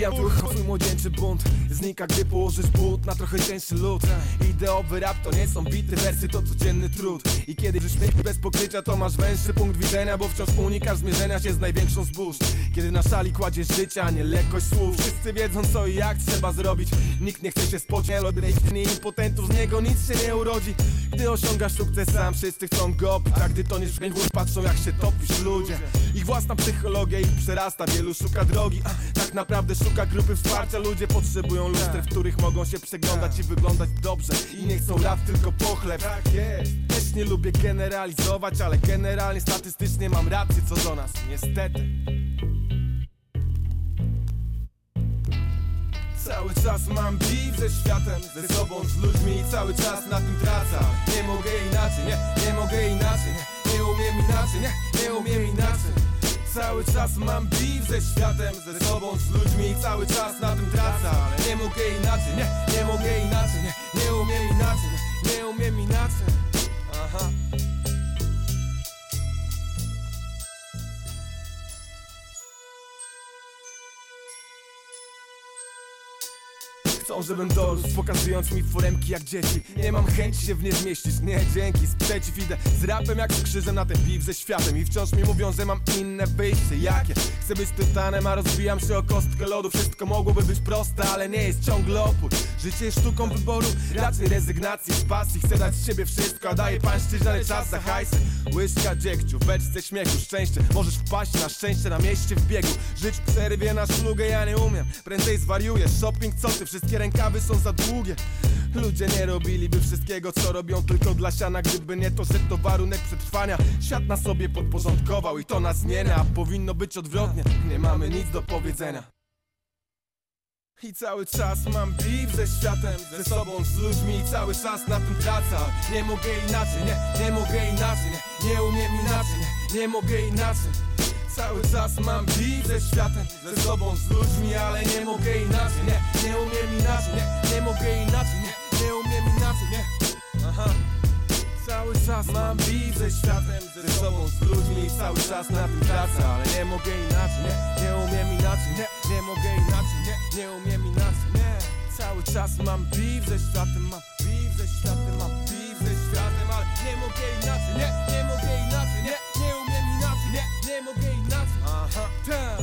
Tu swój młodzieńczy bunt Znika gdy położysz but na trochę cięższy lód. Ideowy rap to nie są bity wersy, to codzienny trud. I kiedy żyć bez pokrycia to masz węższy punkt widzenia Bo wciąż unikasz zmierzenia się z największą zbóż. Kiedy na szali kładziesz życia, a nie lekkość słów. Wszyscy wiedzą co i jak trzeba zrobić. Nikt nie chce się spocząć, nie impotentów z niego nic się nie urodzi Gdy osiągasz sukces sam, wszyscy chcą go. A gdy to nie w patrzą jak się topisz ludzie. Ich własna psychologia ich przerasta, wielu szuka drogi a, Tak naprawdę szuka grupy wsparcia. Ludzie potrzebują luster, w których mogą się przeglądać i wyglądać dobrze. I nie chcą rad, tylko pochleb. Tak jest. Też nie lubię generalizować, ale generalnie statystycznie mam rację co do nas. Niestety Cały czas mam beef ze światem, ze sobą, z ludźmi i cały czas na tym tracę Nie mogę inaczej, nie, nie mogę inaczej, nie, nie umiem inaczej, nie, nie umiem inaczej. Cały czas mam beef ze światem, ze sobą, z ludźmi i cały czas na tym tracę Nie mogę inaczej, nie, nie mogę inaczej, nie, nie umiem inaczej, nie, nie umiem inaczej Żebym dorósł, pokazując mi foremki jak dzieci. Nie mam chęci się w nie zmieścić, nie dzięki Sprzeciw idę. Z rapem jak z krzyżem na ten piw ze światem. I wciąż mi mówią, że mam inne wyjście. Jakie? Chcę być tytanem, a rozbijam się o kostkę lodu. Wszystko mogłoby być proste, ale nie jest ciągle opór. Życie jest sztuką wyboru, raczej rezygnacji z pasji. Chcę dać z siebie wszystko, a daję pańszczyźnie, ale czas za hajsy. Łyżka dziegciu, beczce śmiechu, szczęście. Możesz wpaść na szczęście na mieście w biegu. Żyć przerwie na szlugę, ja nie umiem. Prędzej zwariuję, shopping co ty, wszystkie rękawy są za długie. Ludzie nie robiliby wszystkiego co robią tylko dla siana. Gdyby nie to, że to warunek przetrwania. Świat na sobie podporządkował i to nas nie a powinno być odwrotnie. Nie mamy nic do powiedzenia. I cały czas mam beef ze światem, ze sobą, z ludźmi. I cały czas na tym tracę Nie mogę inaczej, nie, nie mogę inaczej, nie, nie umiem inaczej, nie, nie mogę inaczej Cały czas mam beef ze światem, ze sobą, z ludźmi, ale nie mogę inaczej, nie, nie umiem inaczej, nie, nie mogę inaczej, nie, nie umiem inaczej, nie, aha. Cały czas mam beef ze światem, ze sobą, z ludźmi i cały czas na tym tracę Ale nie mogę inaczej, nie, nie umiem inaczej, nie, nie mogę inaczej, nie, nie umiem inaczej, nie. Cały czas mam beef ze światem, mam beef ze światem, mam beef ze światem Ale nie mogę inaczej, nie, nie mogę inaczej, nie, nie umiem inaczej, nie, nie mogę Aha,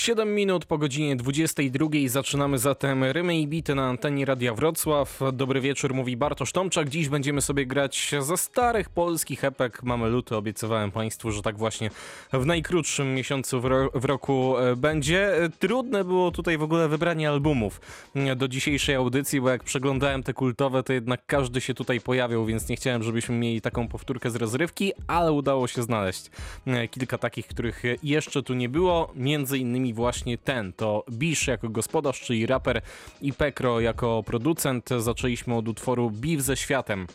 7 minut po godzinie 22 zaczynamy zatem Rymy i Bity na antenie Radia Wrocław. Dobry wieczór, mówi Bartosz Tomczak. Dziś będziemy sobie grać ze starych polskich epek. Mamy luty, obiecywałem Państwu, że tak właśnie w najkrótszym miesiącu w, ro w roku e, będzie. Trudne było tutaj w ogóle wybranie albumów e, do dzisiejszej audycji, bo jak przeglądałem te kultowe, to jednak każdy się tutaj pojawiał, więc nie chciałem, żebyśmy mieli taką powtórkę z rozrywki, ale udało się znaleźć e, kilka takich, których jeszcze tu nie było, między innymi właśnie ten. To Bish jako gospodarz, czyli raper i Pekro jako producent. Zaczęliśmy od utworu Beef ze światem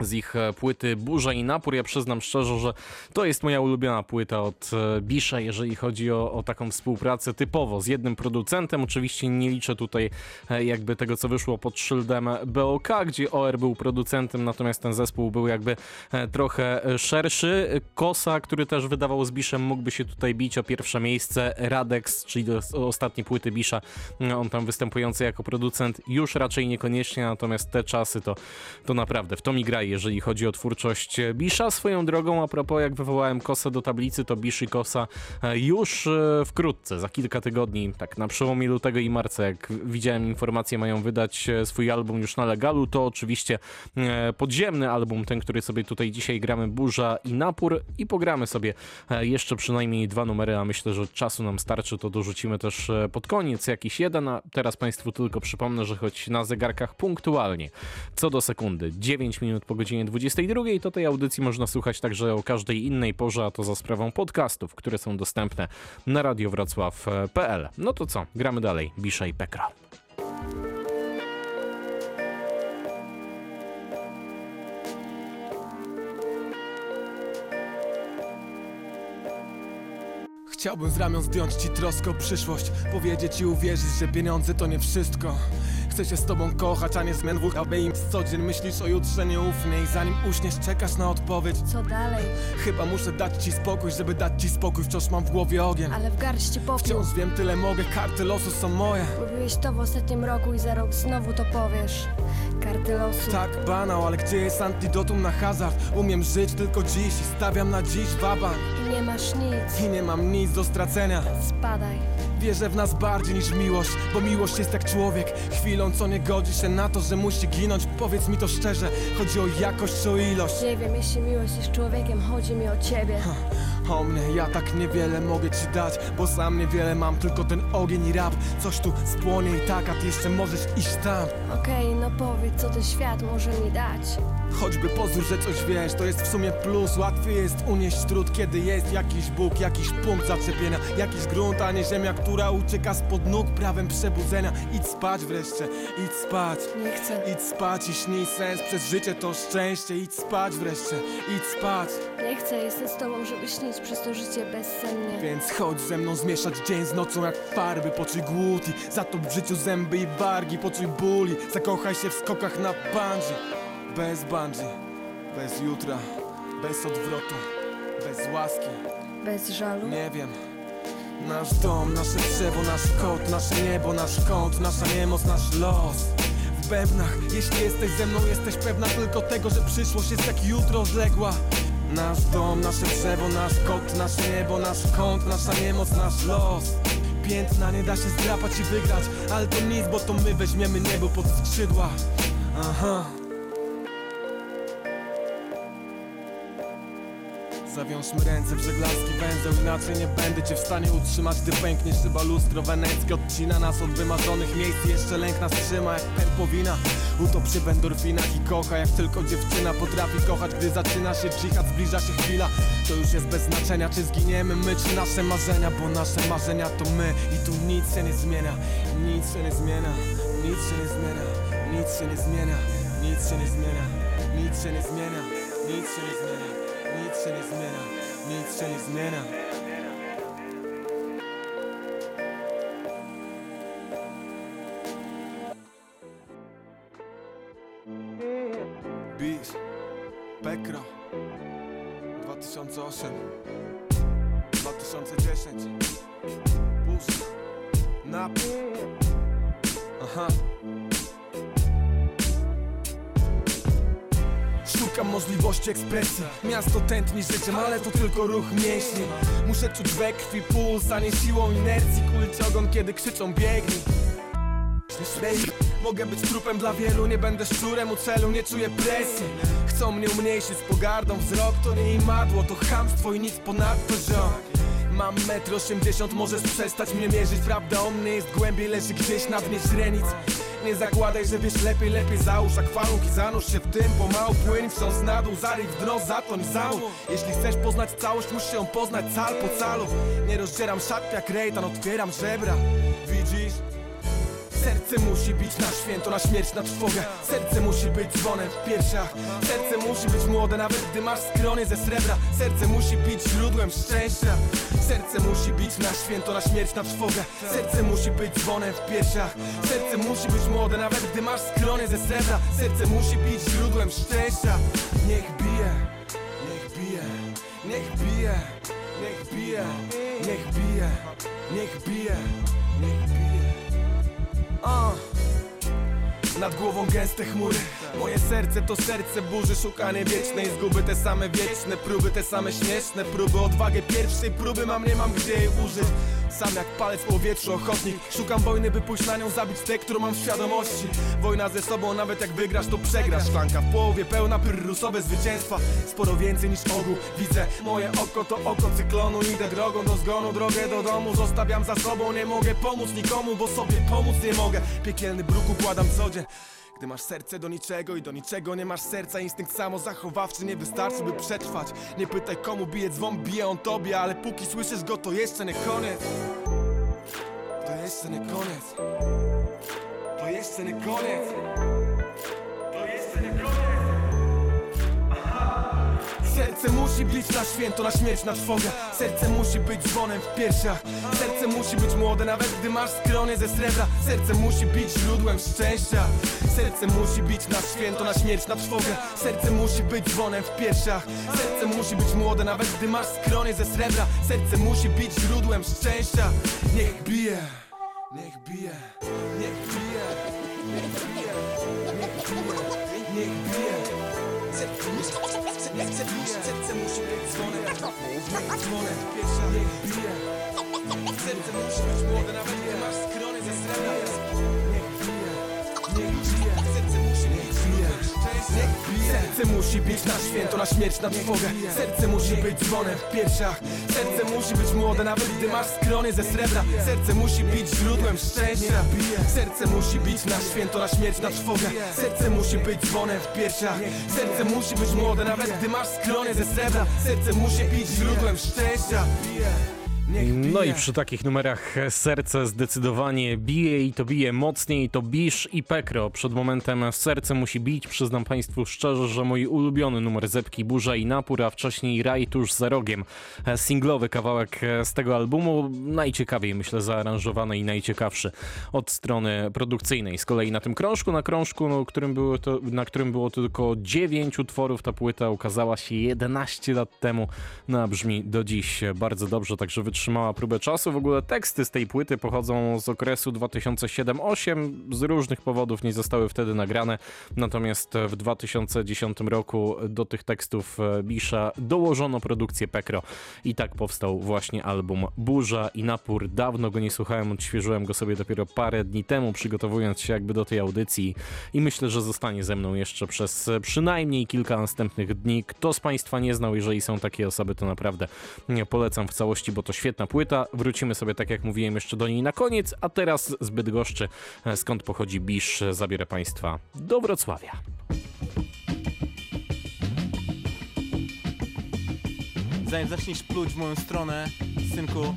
z ich e, płyty Burza i Napór. Ja przyznam szczerze, że to jest moja ulubiona płyta od e, Bisza, jeżeli chodzi o, o, taką współpracę typowo z jednym producentem. Oczywiście nie liczę tutaj e, jakby tego, co wyszło pod szyldem BOK, gdzie OR był producentem, natomiast ten zespół był jakby trochę szerszy. Kosa, który też wydawał z Biszem, mógłby się tutaj bić o pierwsze miejsce. Radex, czyli ostatnie płyty Bisza, on tam występujący jako producent, już raczej niekoniecznie, natomiast te czasy to, to naprawdę w to mi jeżeli chodzi o twórczość Bisza. Swoją drogą, a propos jak wywołałem Kosę do tablicy, to Bisz i Kosa e, już e, wkrótce, za kilka tygodni, tak na przełomie lutego i marca, jak widziałem informacje, mają wydać e, swój album już na legalu. To oczywiście podziemny album, ten, który sobie tutaj dzisiaj gramy, Burza i Napór i pogramy sobie jeszcze przynajmniej dwa numery, a myślę, że czasu nam starczy, to dorzucimy też pod koniec jakiś jeden, a teraz Państwu tylko przypomnę, że choć na zegarkach punktualnie, co do sekundy, 9 minut po godzinie 22, to tej audycji można słuchać także o każdej innej porze, a to za sprawą podcastów, które są dostępne na radiowrocław.pl. No to co, gramy dalej. Bisza i Pekra. Chciałbym z ramion zdjąć ci troskę o przyszłość Powiedzieć i uwierzyć, że pieniądze to nie wszystko Chcę się z tobą kochać, a nie zmian dwóch aby im co dzień myślisz o jutrze nieufnie I zanim uśniesz czekasz na odpowiedź. Co dalej? Chyba muszę dać ci spokój, żeby dać ci spokój Wciąż mam w głowie ogień. Ale w garści popiół Wciąż wiem tyle mogę, karty losu są moje. Mówiłeś to w ostatnim roku i za rok znowu to powiesz. Karty losu. Tak banał, ale gdzie jest antidotum na hazard? Umiem żyć tylko dziś i stawiam na dziś waban. I nie masz nic. I nie mam nic do stracenia. Spadaj Wierzę w nas bardziej niż miłość, bo miłość jest jak człowiek. Chwilą co nie godzi się na to, że musi ginąć. Powiedz mi to szczerze, chodzi o jakość czy o ilość? Nie wiem, jeśli miłość jest człowiekiem, chodzi mi o ciebie O mnie, ja tak niewiele mogę ci dać Bo sam niewiele mam, tylko ten ogień i rap. Coś tu spłonie i tak, a ty jeszcze możesz iść tam. Okej, no powiedz, co ten świat może mi dać? Choćby pozór, że coś wiesz, to jest w sumie plus. Łatwiej jest unieść trud, kiedy jest jakiś Bóg Jakiś punkt zaczepienia, jakiś grunt, a nie ziemia Która ucieka spod nóg prawem przebudzenia. Idź spać wreszcie, idź spać. Nie chcę, Idź spać i śnij sens, przez życie to szczęście. Idź spać wreszcie, idź spać nie chcę, jestem z tobą, żeby śnić przez to życie bezsennie. Więc chodź ze mną zmieszać dzień z nocą jak farby Poczuj głód i zatop w życiu zęby i wargi Poczuj ból i zakochaj się w skokach na bungee. Bez bungee, bez jutra, bez odwrotu, bez łaski. Bez żalu? Nie wiem. Nasz dom, nasze drzewo, nasz kot, nasze niebo, nasz kąt, nasza niemoc, nasz los. W bębnach, jeśli jesteś ze mną, jesteś pewna tylko tego, że przyszłość jest jak jutro odległa Nasz dom, nasze drzewo, nasz kot, nasze niebo, nasz kąt, nasza niemoc, nasz los. Piętna nie da się zdrapać i wygrać, ale to nic, bo to my weźmiemy niebo pod skrzydła. Aha Zawiążmy ręce w żeglarski węzeł Inaczej nie będę cię w stanie utrzymać. Gdy pękniesz chyba lustro weneckie Odcina nas od wymarzonych miejsc. Jeszcze lęk nas trzyma jak pępowina Utop się w endorfinach i kocha Jak tylko dziewczyna potrafi kochać. Gdy zaczyna się dżihad, zbliża się chwila. To już jest bez znaczenia Czy zginiemy my, czy nasze marzenia. Bo nasze marzenia to my I tu nic się nie zmienia. Nic się nie zmienia Nic się nie zmienia Nic się nie zmienia Nic się nie zmienia Nic się nie zmienia Nic się nie zmienia nic się nie zmienia, nic się nie zmienia. Beat, Pekro 2008 2010 Push Nap Aha Szukam możliwości ekspresji. Miasto tętni życiem, ale to tylko ruch mięśni. Muszę czuć we krwi puls, a nie siłą inercji. Kulić ogon, kiedy krzyczą biegnij. Mogę być trupem dla wielu, nie będę szczurem u celu, nie czuję presji. Chcą mnie umniejszyć pogardą, wzrok to nie imadło, to chamstwo i nic ponadto, ziom. Mam metr osiemdziesiąt, możesz przestać mnie mierzyć. Prawda o mnie jest głębiej, leży gdzieś na dnie źrenic Nie zakładaj, że wiesz lepiej, lepiej załóż. Akwalung i zanurz się w tym Pomału płyń wstrząs na dół, zaryj w dno, zatoń załóż Jeśli chcesz poznać całość, musisz ją poznać cal po calu. Nie rozdzieram szat jak rejtan, otwieram żebra. Widzisz? Serce musi bić na święto, na śmierć, na trwogę. Serce musi być dzwonem w piersiach. Serce musi być młode, nawet gdy masz skronie ze srebra. Serce musi bić źródłem szczęścia. Serce musi bić na święto, na śmierć, na trwogę. Serce musi być dzwonem w piersiach. Serce musi być młode, nawet gdy masz skronie ze srebra. Serce musi bić źródłem szczęścia. Niech bije, niech bije, niech bije, niech bije, niech bije, niech bije, niech bije. Nad głową gęste chmury. Moje serce to serce burzy Szukanie wiecznej zguby. Te same wieczne próby, te same śmieszne próby. Odwagę pierwszej próby mam, nie mam gdzie jej użyć Sam jak palec w powietrzu ochotnik. Szukam wojny, by pójść na nią zabić tę, którą mam w świadomości. Wojna ze sobą, nawet jak wygrasz, to przegrasz. Szklanka w połowie pełna, pyrrusowe zwycięstwa. Sporo więcej niż ogół. Widzę moje oko to oko cyklonu. Idę drogą do zgonu, drogę do domu. Zostawiam za sobą, nie mogę pomóc nikomu Bo sobie pomóc nie mogę. Piekielny bruk układam co gdy masz serce do niczego i do niczego nie masz serca. Instynkt samozachowawczy nie wystarczy by przetrwać. Nie pytaj komu bije dzwon, bije on tobie Ale póki słyszysz go to jeszcze nie koniec. To jeszcze nie koniec. To jeszcze nie koniec Serce musi być na święto, na śmierć, na trwogę. Serce musi być dzwonem w piersiach. Serce musi być młode, nawet gdy masz skronie ze srebra. Serce musi być źródłem szczęścia. Serce musi być na święto, na śmierć, na trwogę. Serce musi być dzwonem w piersiach. Serce musi być młode, nawet gdy masz skronie ze srebra. Serce musi być źródłem szczęścia. Niech bije, niech bije, niech bije, niech bije, niech bije, niech bije dzwonem w piersiach Niech bije, serce musi być młode, nawet gdy masz skronie ze srebra Niech bije, niech bije, serce musi szczęścia Niech bije, serce musi być na święto, na śmierć, na trwogę. Serce musi być dzwonem w piersiach. Serce musi być młode, nawet gdy masz skronie ze srebra. Serce musi być źródłem szczęścia. Serce musi być na święto, na śmierć, na trwogę. Serce musi być dzwonem w piersiach. Serce musi być młode, nawet gdy masz skronie ze srebra. Serce musi być źródłem szczęścia. No i przy takich numerach serce zdecydowanie bije i to bije mocniej, to Bisz i Pekro. Przed momentem serce musi bić. Przyznam Państwu szczerze, że mój ulubiony numer Zepki, Burza i Napór, a wcześniej Raj tuż za rogiem. Singlowy kawałek z tego albumu, najciekawiej myślę zaaranżowany i najciekawszy od strony produkcyjnej. Z kolei na tym krążku, na krążku, no, którym było to, na którym było tylko 9 utworów, ta płyta ukazała się 11 lat temu. No a brzmi do dziś bardzo dobrze, także wytrzymała próbę czasu. W ogóle teksty z tej płyty pochodzą z okresu 2007-2008. Z różnych powodów nie zostały wtedy nagrane. Natomiast w 2010 roku do tych tekstów Bisza dołożono produkcję Pekro. I tak powstał właśnie album Burza i Napór. Dawno go nie słuchałem, odświeżyłem go sobie dopiero parę dni temu, przygotowując się jakby do tej audycji. I myślę, że zostanie ze mną jeszcze przez przynajmniej kilka następnych dni. Kto z Państwa nie znał, jeżeli są takie osoby, to naprawdę nie polecam w całości, bo to świetna płyta. Wrócimy sobie, tak jak mówiłem, jeszcze do niej na koniec, a teraz z Bydgoszczy, skąd pochodzi Bisz, zabierę Państwa do Wrocławia. Zanim zaczniesz pluć w moją stronę, synku,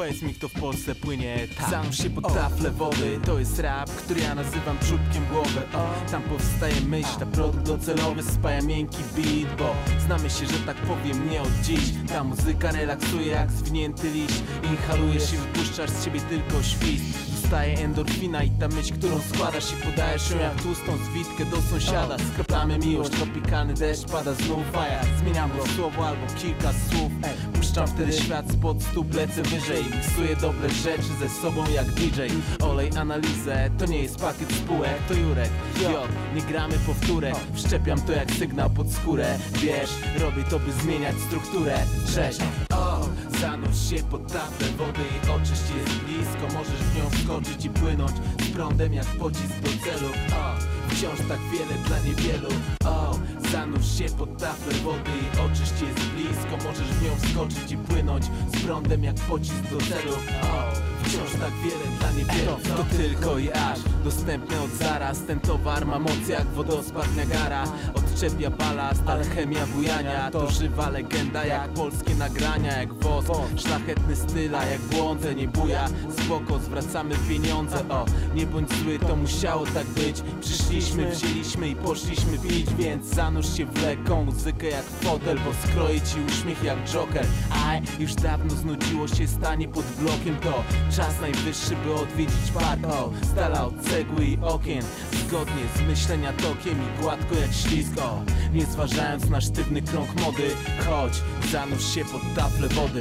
powiedz mi kto w Polsce płynie tam. Zanurz się pod tafle wody, to jest rap, który ja nazywam czubkiem głowy Tam powstaje myśl, ta produkt docelowy spaja miękki beat Bo znamy się, że tak powiem, nie od dziś. Ta muzyka relaksuje jak zwinięty liść Inhalujesz i wypuszczasz z siebie tylko świst Zostaje endorfina i ta myśl, którą składasz I podajesz ją jak tłustą zwitkę do sąsiada. Skrapamy miłość, tropikalny deszcz pada znów A ja zmieniam to słowo albo kilka słów Ej, Puszczam wtedy świat spod stóp, lecę wyżej. Miksuję dobre rzeczy ze sobą jak DJ Olej analizę, to nie jest pakiet spółek To Jurek, J, nie gramy powtórek. Wszczepiam to jak sygnał pod skórę. Wiesz, robię to by zmieniać strukturę. Cześć, o, zanurz się pod taflę wody I oczyść jest blisko, możesz w nią wskoczyć i płynąć Z prądem jak pocisk do celu. O, wciąż tak wiele dla niewielu. O, zanurz się pod taflę wody I oczyść jest blisko, możesz w nią wskoczyć i płynąć Z prądem jak pocisk do celu. O, wciąż tak wiele dla niewielu. To tylko i aż, dostępne od zaraz. Ten towar ma moc jak wodospad Niagara. Odczepia balast, alchemia bujania To żywa legenda jak polskie nagrania Jak wosk, szlachetny styla jak błądzę Nie buja, spoko, zwracamy pieniądze. O, nie bądź zły, to musiało tak być. Przyszliśmy, wzięliśmy i poszliśmy pić Więc zanurz się w lekką muzykę jak fotel Bo skroję ci uśmiech jak Joker. Aj, już dawno znudziło się stanie pod blokiem To czas najwyższy, by odwiedzić park. O, z od cegły i okien Zgodnie z myślenia tokiem i gładko jak ślisko. Nie zważając na sztywny krąg mody Chodź, zanurz się pod taflę wody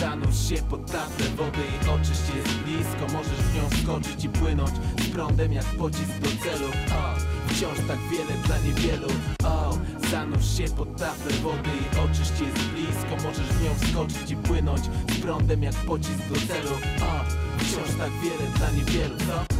zanurz się pod taflę wody I oczyść jest blisko, możesz w nią wskoczyć i płynąć Z prądem jak pocisk do celu. O, wciąż tak wiele dla niewielu. O, zanurz się pod taflę wody I oczyść jest blisko, możesz w nią wskoczyć i płynąć Z prądem jak pocisk do celu. O, wciąż tak wiele dla niewielu, co?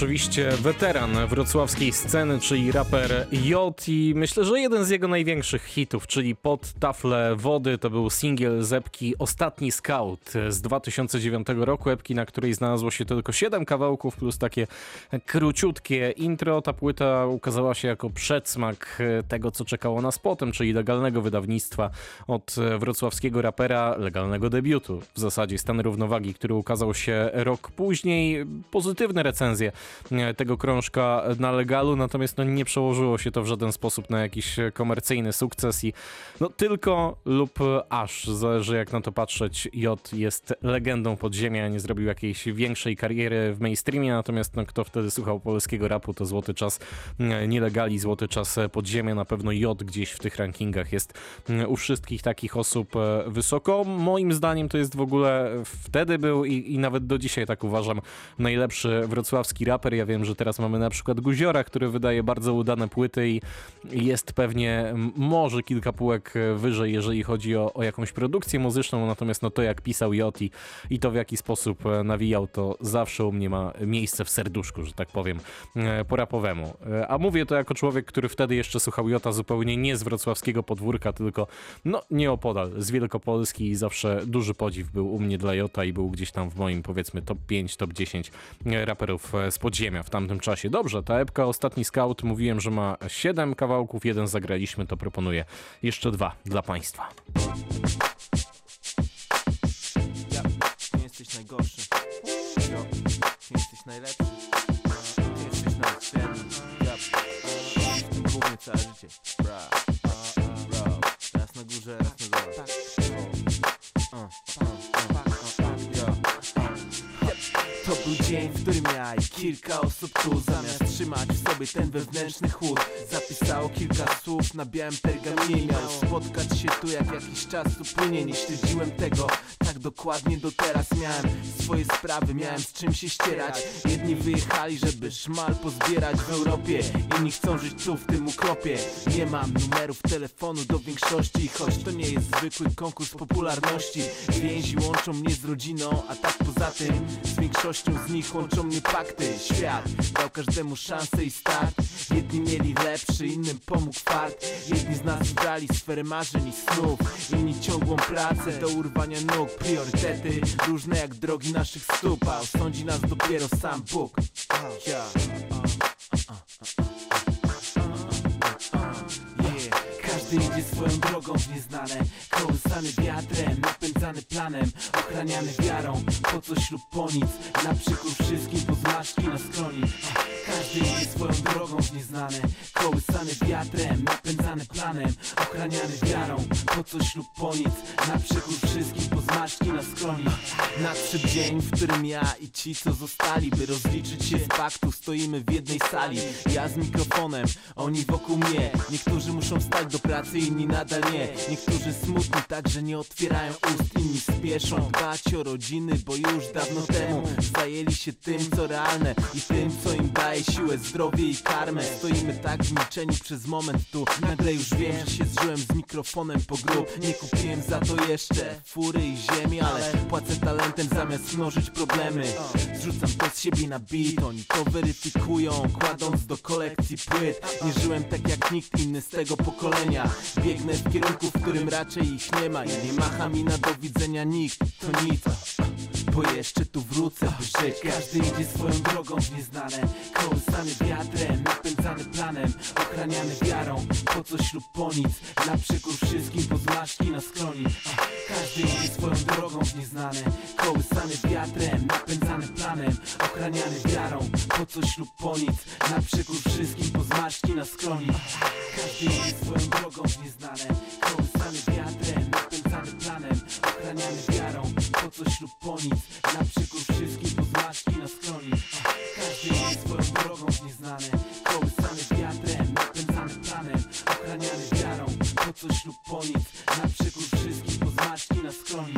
Oczywiście weteran wrocławskiej sceny, czyli raper J i myślę, że jeden z jego największych hitów, czyli Pod tafle wody, to był singiel z epki Ostatni Scout z 2009 roku, epki, na której znalazło się tylko 7 kawałków plus takie króciutkie intro. Ta płyta ukazała się jako przedsmak tego, co czekało nas potem, czyli legalnego wydawnictwa od wrocławskiego rapera, legalnego debiutu w zasadzie Stan Równowagi, który ukazał się rok później. Pozytywne recenzje tego krążka na legalu, natomiast no, nie przełożyło się to w żaden sposób na jakiś komercyjny sukces i no tylko lub aż, zależy jak na to patrzeć, J jest legendą podziemia, nie zrobił jakiejś większej kariery w mainstreamie, natomiast no, kto wtedy słuchał polskiego rapu, to złoty czas nielegali, złoty czas podziemia, na pewno J gdzieś w tych rankingach jest u wszystkich takich osób wysoko. Moim zdaniem to jest w ogóle wtedy był i, i nawet do dzisiaj tak uważam najlepszy wrocławski polski raper. Ja wiem, że teraz mamy na przykład Guziora, który wydaje bardzo udane płyty i jest pewnie może kilka półek wyżej, jeżeli chodzi o, o jakąś produkcję muzyczną, natomiast no to jak pisał Joti i to w jaki sposób e, nawijał, to zawsze u mnie ma miejsce w serduszku, że tak powiem, e, po rapowemu. E, a mówię to jako człowiek, który wtedy jeszcze słuchał Jota zupełnie nie z wrocławskiego podwórka, tylko no nieopodal, z Wielkopolski i zawsze duży podziw był u mnie dla Jota i był gdzieś tam w moim powiedzmy top 5, top 10 raperów z podziemia w tamtym czasie. Dobrze, ta epka Ostatni Scout mówiłem, że ma 7 kawałków, jeden zagraliśmy, to proponuję jeszcze dwa dla Państwa. Ja, nie jesteś najgorszy. Jo, nie jesteś najlepszy. Nie jesteś świetny. Ja, w tym na górze, raz na dole. To był dzień, w którym ja i kilka osób tu Zamiast trzymać w sobie ten wewnętrzny chłód Zapisało kilka słów na białym pergaminie Miał spotkać się tu jak jakiś czas tu płynie Nie śledziłem tego tak dokładnie do teraz. Miałem swoje sprawy, miałem z czym się ścierać. Jedni wyjechali, żeby szmal pozbierać w Europie. Inni chcą żyć tu w tym ukropie. Nie mam numerów telefonu do większości Choć to nie jest zwykły konkurs popularności. Więzi łączą mnie z rodziną, a tak poza tym Z większością z nich łączą mnie pakty Świat dał każdemu szansę i start. Jedni mieli lepszy, innym pomógł fart. Jedni z nas wybrali sferę marzeń i snów. Inni ciągłą pracę do urwania nóg. Priorytety różne jak drogi naszych stóp. A osądzi nas dopiero sam Bóg. Yeah. Każdy idzie swoją drogą w nieznane. Kołysany wiatrem, napędzany planem Ochraniany wiarą, po coś lub po nic Na przykód wszystkim po zmarszki na skroni. Każdy idzie swoją drogą w nieznane. Kołysany wiatrem, napędzany planem Ochraniany wiarą, po coś lub po nic Na przykód wszystkim po zmarszki na skroni. Nadszedł dzień, w którym ja i ci co zostali By rozliczyć się z faktu, stoimy w jednej sali. Ja z mikrofonem, oni wokół mnie. Niektórzy muszą wstać do pracy, inni nadal nie. Niektórzy smutni tak, że nie otwierają ust Inni spieszą dbać o rodziny, bo już dawno temu Zajęli się tym, co realne i tym, co im daje siłę, zdrowie i karmę. Stoimy tak zmilczeni przez moment tu. Nagle już wiem, że się zżyłem z mikrofonem po grób Nie kupiłem za to jeszcze fury i ziemi Ale płacę talentem zamiast mnożyć problemy. Zrzucam to z siebie na beat Oni to weryfikują, kładąc do kolekcji płyt. Nie żyłem tak jak nikt inny z tego pokolenia Biegnę w kierunku, w którym raczej ich nie ma. I nie macha mi na do widzenia nikt, to nic bo jeszcze tu wrócę, by żyć. Każdy idzie swoją drogą w nieznane. Kołysany wiatrem, napędzany planem. Ochraniany wiarą, po coś lub po nic. Na przykór wszystkim po zmarszki na skroni. Każdy idzie swoją drogą w nieznane. Kołysany wiatrem, napędzany planem. Ochraniany wiarą, po coś lub po nic. Na przykór wszystkim po zmarszki na skroni. Każdy idzie swoją drogą w nieznane coś lub po nic. Na przykór wszystkim po zmarszki na skroni Każdy idzie swoją drogą w nieznane. Kołysany wiatrem, napędzany planem. Ochraniany wiarą, po coś lub po nic. Na przykór wszystkim po zmarszki na skroni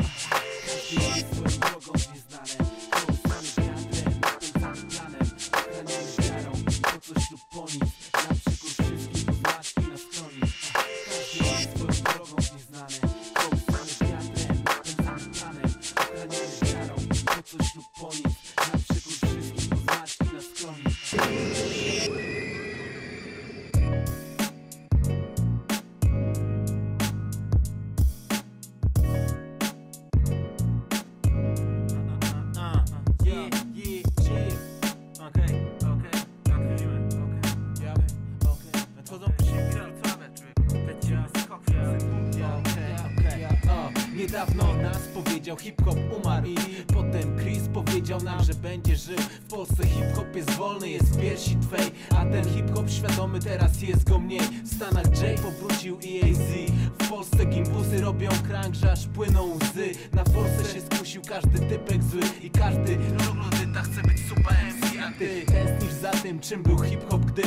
powiedział hip-hop umarł I potem Chris powiedział nam, że będzie żył. W Polsce hip-hop jest wolny, jest w piersi twej A ten hip-hop świadomy teraz jest go mniej. W Stanach Jay powrócił i AZ W Polsce gimbusy robią krank, że aż płyną łzy. Na Polsce się skusił każdy typek zły I każdy troglodyta chce być super MC A ty tęsknisz za tym, czym był hip-hop, gdy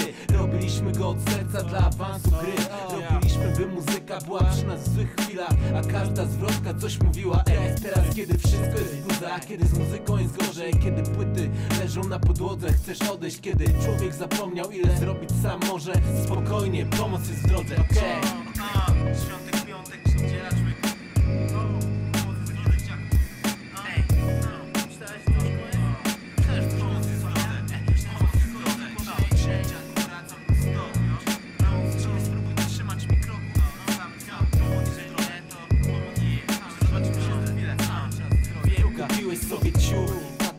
Robiliśmy go od serca dla awansu gry. Robiliśmy, by muzyka była przy nas w złych chwilach. A każda zwrotka coś mówiła. Ej, teraz kiedy wszystko jest guzach Kiedy z muzyką jest gorzej Kiedy płyty leżą na podłodze Chcesz odejść, kiedy człowiek zapomniał ile zrobić sam może. Spokojnie, pomoc jest w drodze, okej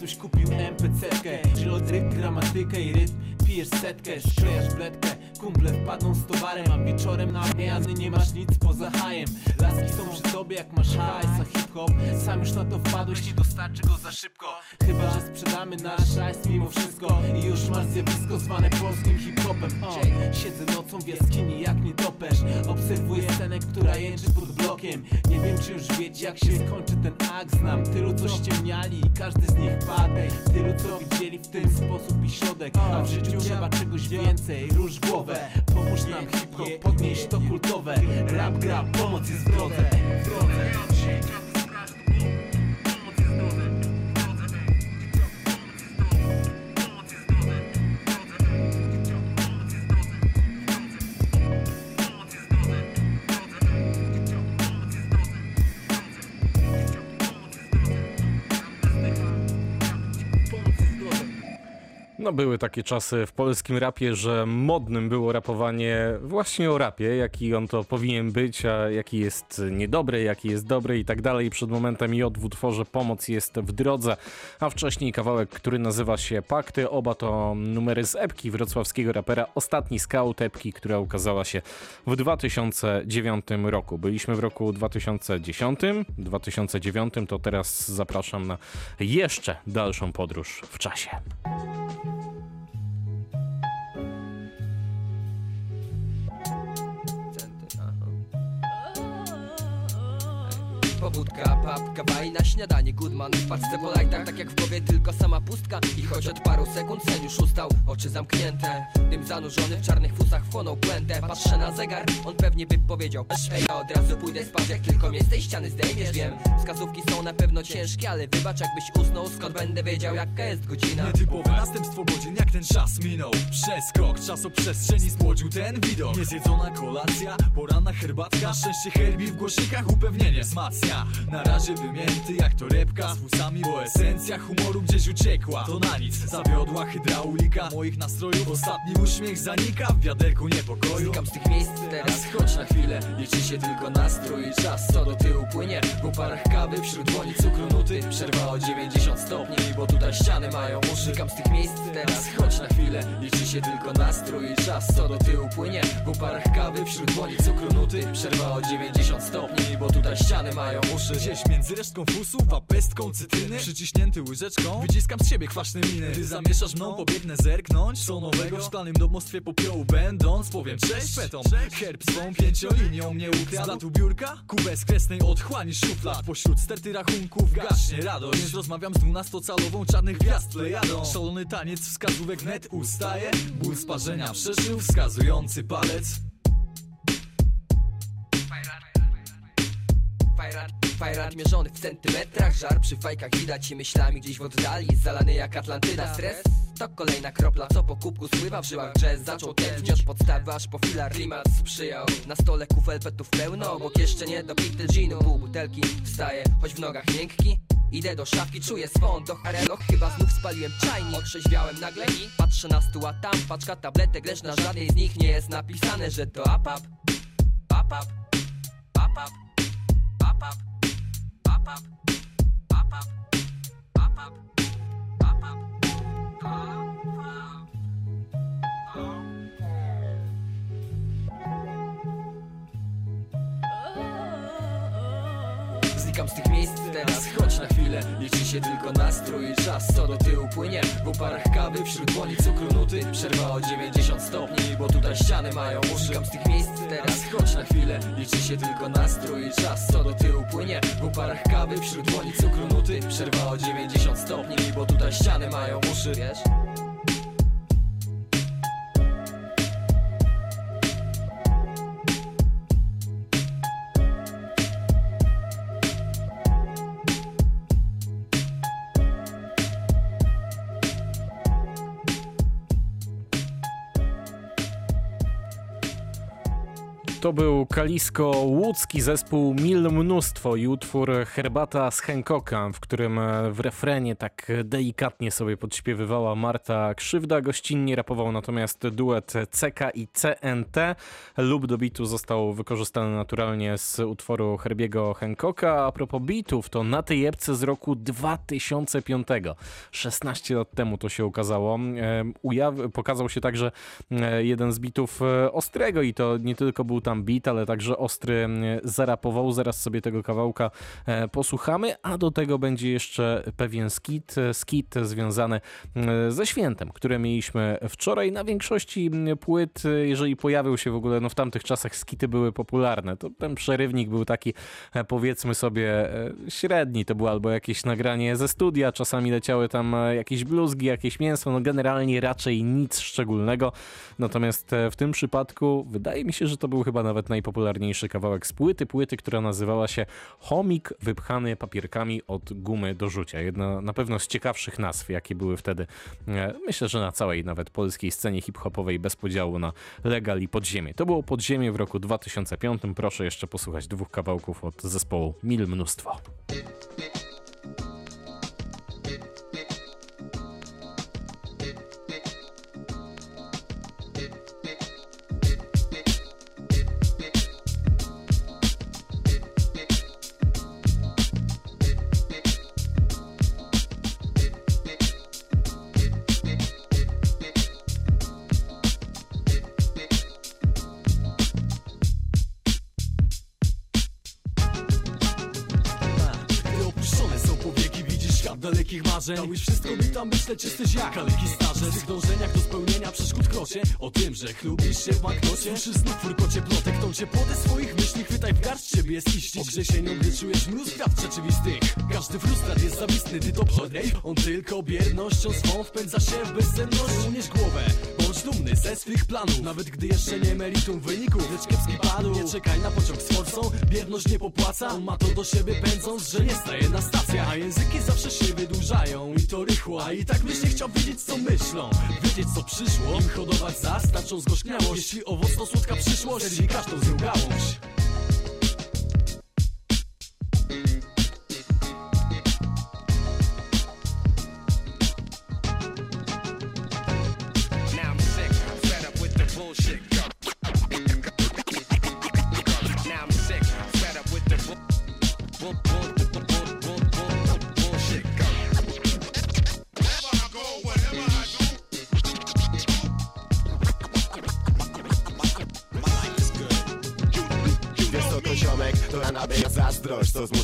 Tatuś kupił MPC-kę Żylotyp, gramatykę i rytm. Pijesz setkę, sklejasz bledkę Kumple wpadną z towarem, a wieczorem na pijany nie masz nic poza hajem. Laski są przy tobie jak masz hajs, a hip-hop Sam już na to wpadłeś i dostarczy go za szybko. Chyba, że sprzedamy nasz hajs mimo wszystko I już masz zjawisko zwane polskim hip-hopem. Siedzę nocą w jaskini jak nie topesz Obserwuję scenę, która jęczy pod blokiem. Nie wiem czy już wiecie jak się skończy ten akt. Znam tylu co ściemniali i każdy z nich padł Tylu co widzieli w ten sposób i środek. A w życiu trzeba czegoś więcej, rusz głowę Pomóż nam hip-hop, podnieść to kultowe. Rap gra, pomoc jest w drodze. W drodze No były takie czasy w polskim rapie, że modnym było rapowanie właśnie o rapie, jaki on to powinien być, a jaki jest niedobry, jaki jest dobry i tak dalej. Przed momentem J w utworze Pomoc jest w drodze, a wcześniej kawałek, który nazywa się Pakty. Oba to numery z epki wrocławskiego rapera Ostatni Scout epki, która ukazała się w 2009 roku. Byliśmy w roku 2010, 2009 to teraz zapraszam na jeszcze dalszą podróż w czasie. Thank you. Pobudka, papka, baj na śniadanie Goodman paczce po lajtach Tak jak w głowie tylko sama pustka. I choć od paru sekund sen już ustał Oczy zamknięte Dym zanurzony w czarnych fusach wchłonął puentę Patrzę na zegar, on pewnie by powiedział Ej, ja od razu pójdę spać Jak tylko mnie z tej ściany zdejmiesz Wiem, wskazówki są na pewno ciężkie Ale wybacz jakbyś usnął Skąd będę wiedział jaka jest godzina. Nietypowe następstwo godzin, jak ten czas minął. Przeskok czasoprzestrzeni spłodził ten widok. Niezjedzona kolacja, poranna herbatka Szczęście herbi w głośnikach upewnienie wzmacnia Na razie wymięty jak torebka Z fusami, bo esencja humoru gdzieś uciekła. To na nic, zawiodła hydraulika Moich nastrojów. Ostatni uśmiech zanika W wiaderku niepokoju. Znikam z tych miejsc teraz. Chodź na chwilę, liczy się tylko nastrój i czas. Co do tyłu płynie. W parach kawy Wśród dłoni cukru nuty. Przerwa o 90 stopni Bo tutaj ściany mają. Uszy Znikam z tych miejsc teraz. Chodź na chwilę, liczy się tylko nastrój i czas. Co do tyłu płynie. W parach kawy Wśród dłoni cukru nuty. Przerwa o 90 stopni Bo tutaj ściany mają uszy Gdzieś między resztką fusów a pestką cytryny. Przyciśnięty łyżeczką Wyciskam z siebie kwaśne miny. Ty zamieszasz mną, pobiegnę zerknąć. Co nowego w szklanym domostwie popiołu będąc Powiem cześć fetom Herb swą pięciolinią mnie ukradł. Blatu biurka? Kubę z kresnej otchłani szuflad. Pośród sterty rachunków gaśnie radość. Więc rozmawiam z dwunastocalową czarnych gwiazd plejadą. Szalony taniec wskazówek net ustaje. Ból sparzenia przeżył wskazujący palec Fajrat, fajrat mierzony w centymetrach. Żar przy fajkach widać i myślami gdzieś w oddali. Zalany jak Atlantyda. Stres to kolejna kropla, co po kubku spływa w żyłach. Jazz zaczął tętnić od podstawy aż po filar Klimat sprzyjał Na stole kufel petów pełno Obok jeszcze nie dopity ginu. Pół butelki wstaje, choć w nogach miękki. Idę do szafki, czuję swą do harelo Chyba znów spaliłem czajnik. Otrzeźwiałem nagle i patrzę na stół, a tam paczka tabletek Lecz na żadnej z nich. Nie jest napisane, że to Apap Apap Apap Apap Apap Znikam z tych miejsc teraz. Chodź na chwilę, liczy się tylko nastrój. I czas Co do tyłu płynie. W uparach kawy Wśród dłoni cukru nuty. Przerwa o 90 stopni Bo tutaj ściany mają. Uszy Znikam z tych miejsc teraz. Chodź na chwilę, liczy się tylko nastrój. I czas Co do tyłu płynie. W uparach kawy Wśród dłoni cukru nuty. Przerwa o 90 stopni Bo tutaj ściany mają. Uszy Wiesz? To był Kalisko łódzki zespół Mil Mnóstwo i utwór Herbata z Hancocka, w którym e, w refrenie tak delikatnie sobie podśpiewywała Marta Krzywda. Gościnnie rapował natomiast duet CK i CNT. Lub do bitu został wykorzystany naturalnie z utworu Herbiego Hancocka. A propos bitów, to na tej epce z roku 2005. 16 lat temu to się ukazało. Ujaw- pokazał się także e, jeden z bitów e, Ostrego i to nie tylko był tam beat, ale także Ostry e, zarapował. Zaraz sobie tego kawałka e, posłuchamy, a do tego będzie jeszcze pewien skit, e, skit związany e, ze świętem, które mieliśmy wczoraj. Na większości m, płyt, e, jeżeli pojawił się w ogóle, no w tamtych czasach skity były popularne, to ten przerywnik był taki powiedzmy sobie średni, to było albo jakieś nagranie ze studia, czasami leciały tam jakieś bluzgi, jakieś mięso, no generalnie raczej nic szczególnego. Natomiast w tym przypadku wydaje mi się, że to był chyba nawet najpopularniejszy kawałek z płyty, płyty, która nazywała się Chomik wypchany papierkami od gumy do rzucia. Jedna na pewno z ciekawszych nazw, jakie były wtedy. e, Myślę, że na całej nawet polskiej scenie hip-hopowej bez podziału na legal i podziemie. To było podziemie w roku 2005. Proszę jeszcze posłuchać dwóch kawałków od zespołu Mil Mnóstwo. Marzeń Dałeś wszystko, by tam lecz jesteś jak. Kaleki starzec W tych dążeniach do spełnienia przeszkód krocie O tym, że chlubisz się w banknocie. Słyszysz znów furkocie plotek, tą cię płotę swoich myśli Chwytaj w garść, ciebie. Jest iścić Ogrzesienią, gdy czujesz mróz prawd rzeczywistych. Każdy frustrat jest zawistny, ty to przodej On tylko biernością swą wpędza się w bezsenność. Unieś głowę, bądź dumny ze swych planów. Nawet gdy jeszcze nie meritum wyników, lecz kiepski panu Nie czekaj na pociąg z forsą, bierność nie popłaca. On ma to do siebie pędząc, że nie staje na stacjach. A języki zawsze się wydłużają i to rychło. A i tak byś nie chciał wiedzieć co myślą. Wiedzieć co przyszło, im hodować za starczą zgorzkniałość. Jeśli owoc to słodka przyszłość, zerwij każdą z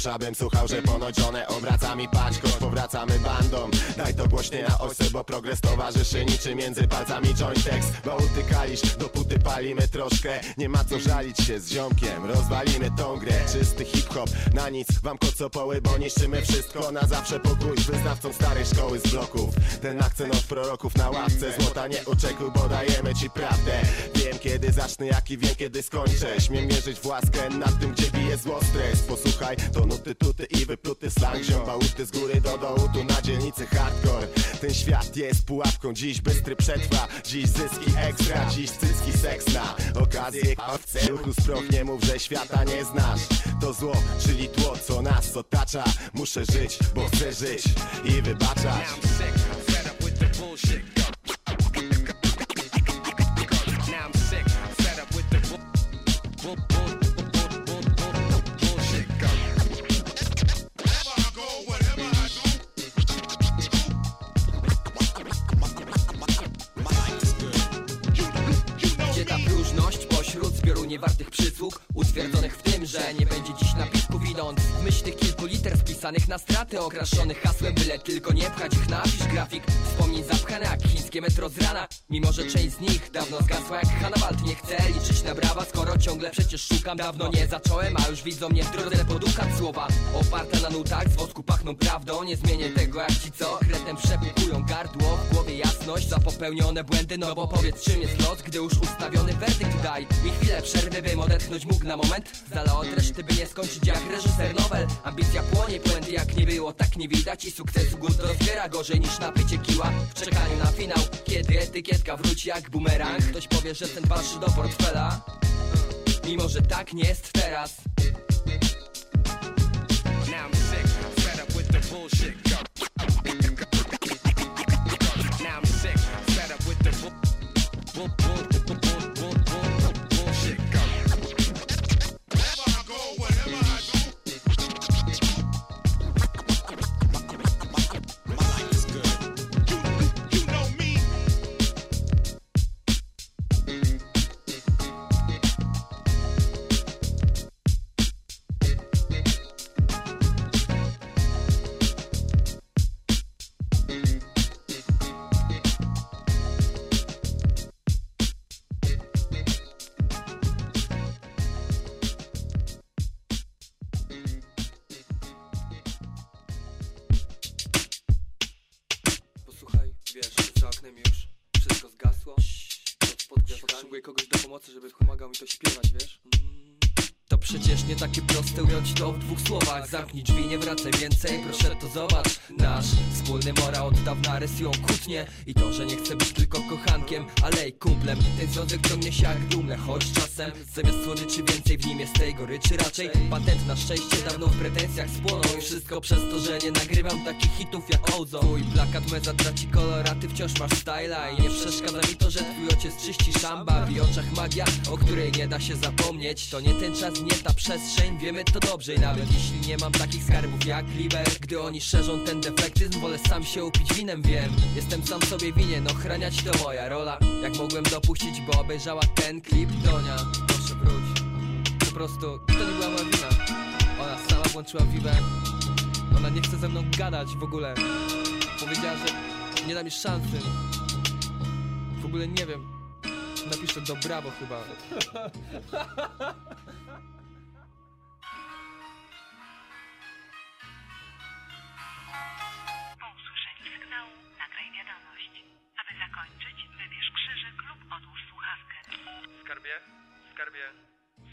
bym słuchał, że ponoć one obraca mi paczką Powracamy bandą, daj to głośniej na ojce Bo progres towarzyszy niczym między palcami jointex Bo utykalisz, dopóty palimy troszkę. Nie ma co żalić się z ziomkiem, rozwalimy tą grę. Czysty hip-hop, na nic wam kocopoły Bo niszczymy wszystko, na zawsze. Pokój Wyznawcą starej szkoły z bloków. Ten akcent od proroków na ławce. Złota nie oczekuj, bo dajemy ci prawdę kiedy zacznę, jak i wiem kiedy skończę. Śmiem mierzyć w łaskę nad tym, gdzie bije zło stres. Posłuchaj, to nuty, tuty i wypluty slang. Ziom bałuty z góry do dołu, tu na dzielnicy hardcore. Ten świat jest pułapką, dziś bystry przetrwa. Dziś zyski ekstra, dziś cyski seks na okazję w ruchu sproch, nie mów, że świata nie znasz. To zło, czyli tło, co nas otacza. Muszę żyć, bo chcę żyć i wybaczać bullshit. Wpisanych na straty Okraszonych. Hasłem, byle tylko nie pchać ich Napisz grafik, wspomnień zapchane jak chińskie metro z rana. Mimo, że część z nich dawno zgasła jak Hannibal Nie chcę liczyć na brawa, skoro ciągle przecież szukam. Dawno nie zacząłem, a już widzą mnie w drodze podukać słowa. Oparte na nutach, z wosku pachną prawdą. Nie zmienię tego jak ci co, kretem przepukują gardło. W głowie jasność za popełnione błędy. No bo powiedz czym jest los, gdy już ustawiony werdykt daj. Mi chwilę przerwy, bym odetchnąć mógł na moment. Z od reszty, by nie skończyć jak reżyser nowel Ambicja płonie, puenty jak nie było, tak nie widać I sukcesu głód rozbiera gorzej niż napicie kiła. W czekaniu na finał, kiedy etykietka wróci jak bumerang. Ktoś powie, że ten patrzy do portfela Mimo, że tak nie jest teraz kłótnie. I to, że nie chcę być tylko kochankiem, ale i kumplem. Ten związek ciągnie się jak dumne, choć czasem Zamiast słodyczy więcej nim jest tej goryczy raczej. Patent na szczęście dawno w pretensjach spłonął I wszystko przez to, że nie nagrywam takich hitów jak Ozone Twój plakat me zatraci kolor, a ty wciąż masz styla I nie przeszkadza mi to, że twój ojciec czyści szamba. W oczach magia, o której nie da się zapomnieć To nie ten czas, nie ta przestrzeń, wiemy to dobrze I nawet jeśli nie mam takich skarbów jak Liber Gdy oni szerzą ten defektyzm, wolę sam się upić winem, wiem. Jestem sam sobie winien, ochraniać to moja rola. Jak mogłem dopuścić, bo obejrzała ten klip Donia, prostu, to nie była moja wina. Ona sama włączyła Vivę. Ona nie chce ze mną gadać w ogóle. Powiedziała, że nie da mi szansy. W ogóle nie wiem. Napiszę do brawo chyba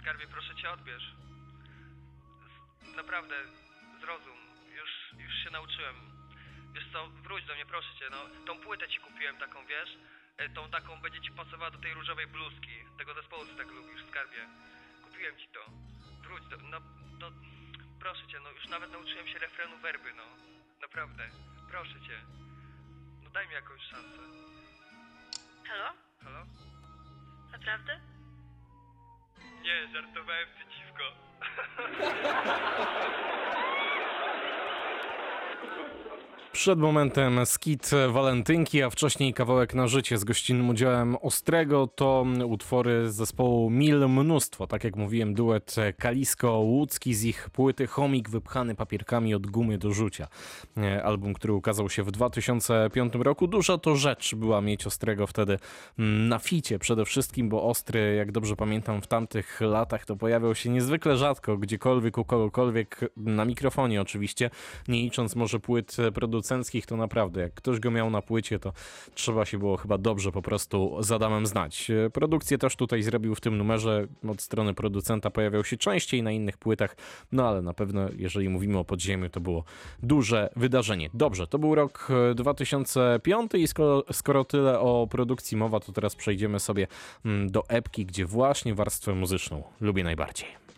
skarbie, proszę cię odbierz. Naprawdę, zrozum, już, już się nauczyłem. Wiesz co, wróć do mnie, proszę cię, no, tą płytę ci kupiłem taką, wiesz? E, Tą taką będzie ci pasowała do tej różowej bluzki, tego zespołu, co tak lubisz, skarbie. Kupiłem ci to. Wróć do, no, no, proszę cię, no, już nawet nauczyłem się refrenu werby, no. Naprawdę, proszę cię. No daj mi jakąś szansę. Halo? Halo? Naprawdę? Nie, żartowałem przeciwko. Przed momentem skit Walentynki, a wcześniej kawałek na życie z gościnnym udziałem Ostrego to utwory z zespołu Mil Mnóstwo. Tak jak mówiłem, duet Kalisko Łódzki z ich płyty Chomik wypchany papierkami od gumy do rzucia. E, Album, który ukazał się w 2005 roku. Duża to rzecz była mieć Ostrego wtedy mm, na ficie przede wszystkim, bo Ostry, jak dobrze pamiętam, w tamtych latach to pojawiał się niezwykle rzadko, gdziekolwiek, u kogokolwiek, na mikrofonie oczywiście, nie licząc może płyt producenckich, to naprawdę, jak ktoś go miał na płycie, to trzeba się było chyba dobrze po prostu z Adamem znać. E, Produkcję też tutaj zrobił w tym numerze, od strony producenta pojawiał się częściej na innych płytach, no ale na pewno, jeżeli mówimy o podziemiu, to było duże wydarzenie. Dobrze, to był rok e, 2005 i skoro, skoro tyle o produkcji mowa, to teraz przejdziemy sobie mm, do epki, gdzie właśnie warstwę muzyczną lubię najbardziej.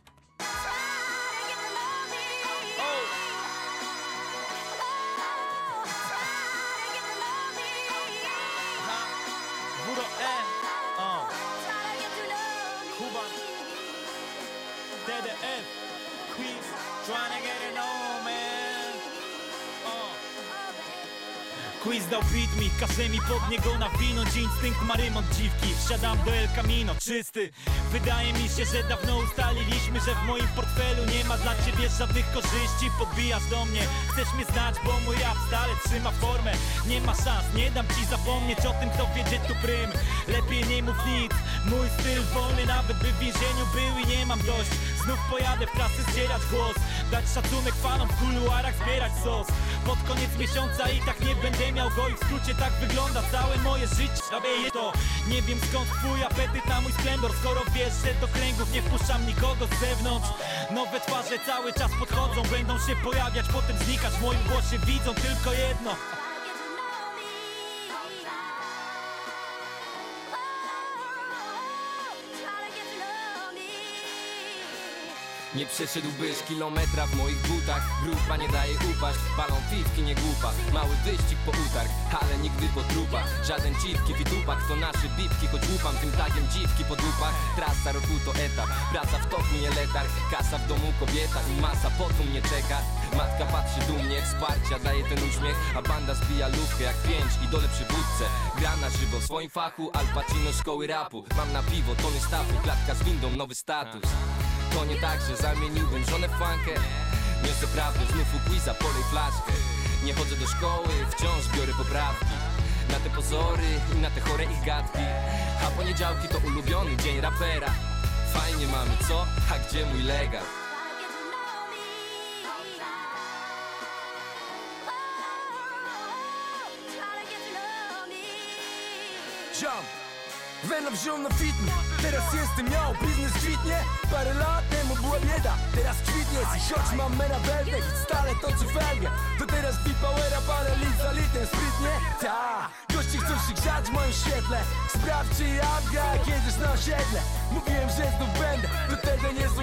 Każe mi pod niego nawinąć Instynkt ma rymont dziwki, wsiadam do El Camino Czysty, wydaje mi się, że dawno ustaliliśmy Że w moim portfelu nie ma dla ciebie żadnych korzyści. Podbijasz do mnie, chcesz mnie znać, bo mój rap stale trzyma formę. Nie ma szans, nie dam ci zapomnieć o tym, kto wiedzie tu prym. Lepiej nie mów nic, mój styl wolny Nawet by w więzieniu był i nie mam dość. Znów pojadę w klasy zdzierać głos Dać szacunek fanom w kuluarach, zbierać sos. Pod koniec miesiąca i tak nie będę miał go I w skrócie tak wygląda całe moje życie. Robię to, nie wiem skąd twój apetyt na mój splendor. Skoro wiesz, że do kręgów nie wpuszczam nikogo z zewnątrz. Nowe twarze cały czas podchodzą Będą się pojawiać, potem znikać. W moim głosie widzą tylko jedno Nie przeszedłbyś kilometra w moich butach. Grupa nie daje upaść, balą piwki nie głupa. Mały wyścig po utarg, ale nigdy po trupach. Żaden dziwki witupak to nasze bibki. Choć łupam tym tagiem dziwki po dupach. Trasa roku to etap, praca w toku nie letarg. Kasa w domu kobieta i masa potu mnie czeka. Matka patrzy dumnie, wsparcia daje ten uśmiech. A banda zbija lufkę jak pięć i dole przy wódce Gra na żywo w swoim fachu, Al Pacino szkoły rapu. Mam na piwo, tony stawu, klatka z windą, nowy status to nie tak, że zamieniłbym żonę w fankę. Niosę prawdę, znów u quiza, polej flaszkę. Nie chodzę do szkoły, wciąż biorę poprawki. Na te pozory i na te chore ich gadki. A poniedziałki to ulubiony dzień rapera. Fajnie mamy, co? A gdzie mój legal? Ziom, Wena wziął na fitness Teraz jestem miał, biznes kwitnie. Parę lat temu była bieda Teraz kwitnie. I choć mam mera belkę i Stale toczy felgę To teraz B-Powera parę lit za Sprytnie? Ta Gości chcą się grzać w moim świetle. Sprawdź czy jabłka jedziesz na osiedle. Mówiłem, że znów będę Do tego nie słuchali,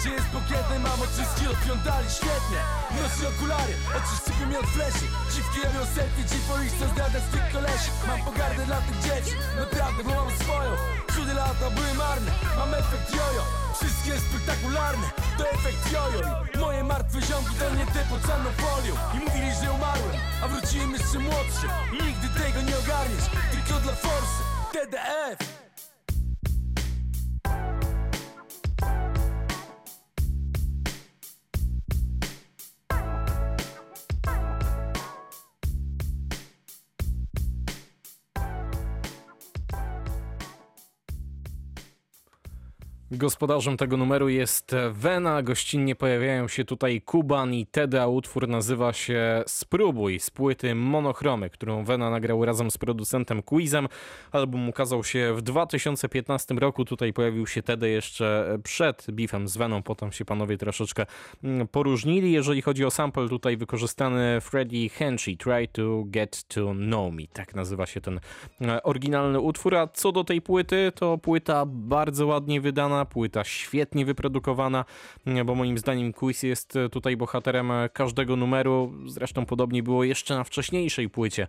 życie jest pokietne Mam oczyski odpiątali, świetnie. Noszę okulary, oczy mi od fleszy. Dziwki robią selfie, dziwo ich chcą zdradzać swych kolesi Mam pogardę dla tych dzieci, naprawdę, bo mam swoją. Cudy lata były marne, mam efekt jojo. Wszystkie spektakularne, to efekt jojo. Moje martwe ziomki to nie te pod czarną folią. I mówili, że umarłem, a wróciłem jeszcze młodszy. Nigdy tego nie ogarniesz, tylko dla forsy. TDF Gospodarzem tego numeru jest Vena, gościnnie pojawiają się tutaj Kuban i Teda, utwór nazywa się Spróbuj z płyty Monochromy, którą Vena nagrał razem z producentem Quizem. Album ukazał się w 2015 roku, tutaj pojawił się Tedy jeszcze przed beefem z Veną, potem się panowie troszeczkę mm, poróżnili. Jeżeli chodzi o sample, tutaj wykorzystany Freddie Henchy, Try to Get to Know Me, tak nazywa się ten e, oryginalny utwór, a co do tej płyty, to płyta bardzo ładnie wydana, płyta świetnie wyprodukowana, bo moim zdaniem Quiz jest tutaj bohaterem każdego numeru. Zresztą podobnie było jeszcze na wcześniejszej płycie